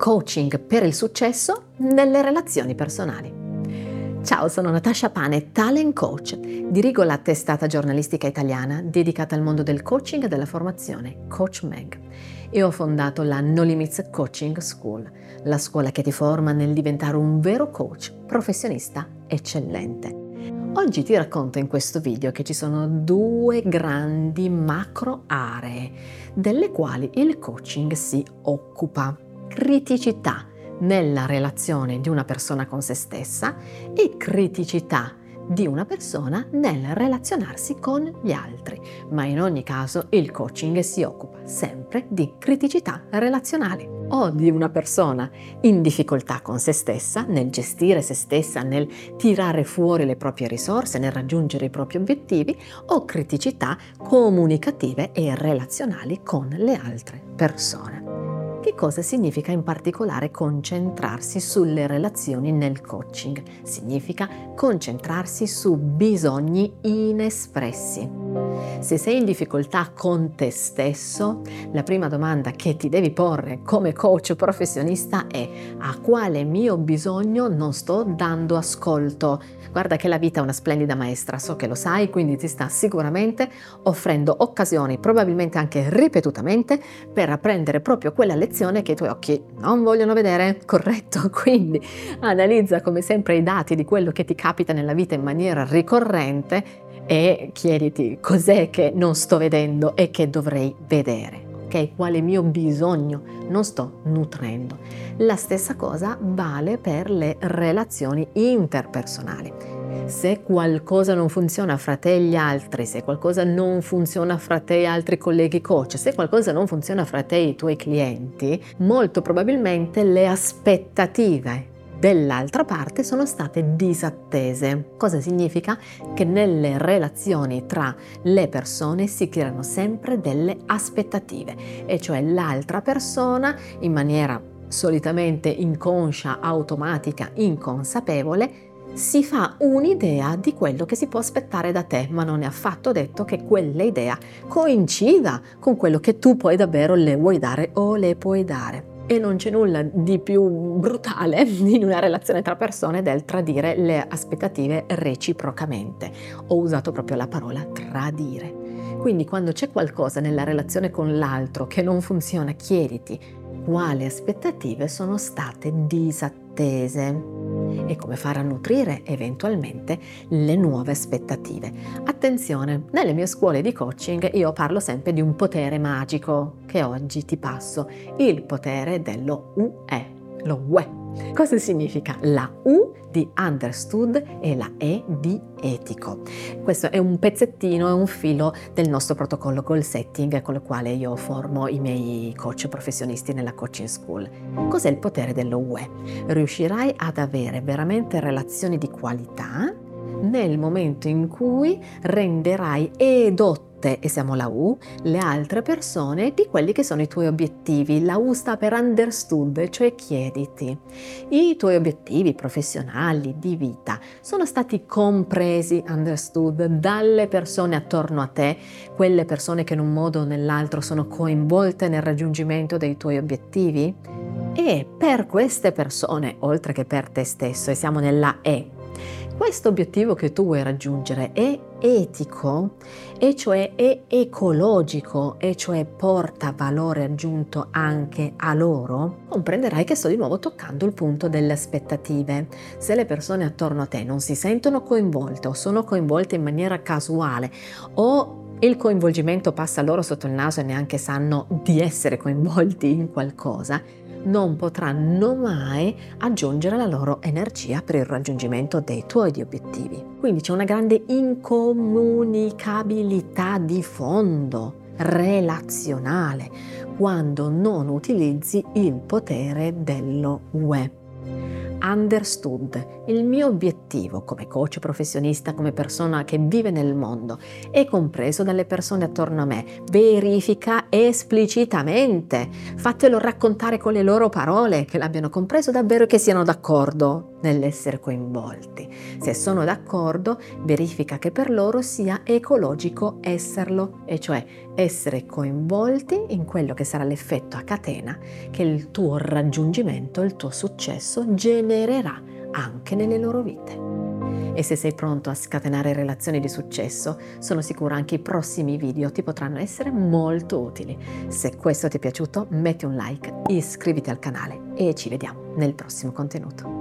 Coaching per il successo nelle relazioni personali. Ciao, sono Natasha Pane, talent coach. Dirigo la testata giornalistica italiana dedicata al mondo del coaching e della formazione, Coach Meg. E ho fondato la No Limits Coaching School, la scuola che ti forma nel diventare un vero coach professionista eccellente. Oggi ti racconto in questo video che ci sono due grandi macro aree delle quali il coaching si occupa criticità nella relazione di una persona con se stessa e criticità di una persona nel relazionarsi con gli altri, ma in ogni caso il coaching si occupa sempre di criticità relazionali o di una persona in difficoltà con se stessa, nel gestire se stessa, nel tirare fuori le proprie risorse, nel raggiungere i propri obiettivi o criticità comunicative e relazionali con le altre persone. Che cosa significa in particolare concentrarsi sulle relazioni nel coaching? Significa concentrarsi su bisogni inespressi. Se sei in difficoltà con te stesso, la prima domanda che ti devi porre come coach professionista è a quale mio bisogno non sto dando ascolto? Guarda che la vita è una splendida maestra, so che lo sai, quindi ti sta sicuramente offrendo occasioni, probabilmente anche ripetutamente, per apprendere proprio quella lezione che i tuoi occhi non vogliono vedere, corretto? Quindi analizza come sempre i dati di quello che ti capita nella vita in maniera ricorrente e chiediti cos'è che non sto vedendo e che dovrei vedere. Ok, quale mio bisogno non sto nutrendo. La stessa cosa vale per le relazioni interpersonali. Se qualcosa non funziona fra te e gli altri, se qualcosa non funziona fra te e altri colleghi coach, se qualcosa non funziona fra te e i tuoi clienti, molto probabilmente le aspettative dell'altra parte sono state disattese. Cosa significa? Che nelle relazioni tra le persone si creano sempre delle aspettative, e cioè l'altra persona in maniera solitamente inconscia, automatica, inconsapevole, si fa un'idea di quello che si può aspettare da te, ma non è affatto detto che quella idea coincida con quello che tu poi davvero le vuoi dare o le puoi dare e non c'è nulla di più brutale in una relazione tra persone del tradire le aspettative reciprocamente. Ho usato proprio la parola tradire. Quindi quando c'è qualcosa nella relazione con l'altro che non funziona, chiediti quali aspettative sono state disattese e come fare a nutrire eventualmente le nuove aspettative. Attenzione, nelle mie scuole di coaching io parlo sempre di un potere magico che oggi ti passo, il potere dello UE, lo UE Cosa significa la U di understood e la E di etico? Questo è un pezzettino, è un filo del nostro protocollo goal setting con il quale io formo i miei coach professionisti nella coaching school. Cos'è il potere dello UE? Riuscirai ad avere veramente relazioni di qualità nel momento in cui renderai edotto te, e siamo la U, le altre persone di quelli che sono i tuoi obiettivi. La U sta per understood, cioè chiediti. I tuoi obiettivi professionali, di vita, sono stati compresi, understood, dalle persone attorno a te, quelle persone che in un modo o nell'altro sono coinvolte nel raggiungimento dei tuoi obiettivi? E per queste persone, oltre che per te stesso, e siamo nella E, questo obiettivo che tu vuoi raggiungere è etico, e cioè è ecologico, e cioè porta valore aggiunto anche a loro, comprenderai che sto di nuovo toccando il punto delle aspettative. Se le persone attorno a te non si sentono coinvolte o sono coinvolte in maniera casuale o il coinvolgimento passa loro sotto il naso e neanche sanno di essere coinvolti in qualcosa, non potranno mai aggiungere la loro energia per il raggiungimento dei tuoi obiettivi. Quindi c'è una grande incomunicabilità di fondo relazionale quando non utilizzi il potere dello UE. Understood. Il mio obiettivo come coach professionista, come persona che vive nel mondo, è compreso dalle persone attorno a me. Verifica esplicitamente. Fatelo raccontare con le loro parole che l'abbiano compreso davvero e che siano d'accordo nell'essere coinvolti. Se sono d'accordo, verifica che per loro sia ecologico esserlo, e cioè essere coinvolti in quello che sarà l'effetto a catena che il tuo raggiungimento, il tuo successo genererà anche nelle loro vite. E se sei pronto a scatenare relazioni di successo, sono sicura anche i prossimi video ti potranno essere molto utili. Se questo ti è piaciuto, metti un like, iscriviti al canale e ci vediamo nel prossimo contenuto.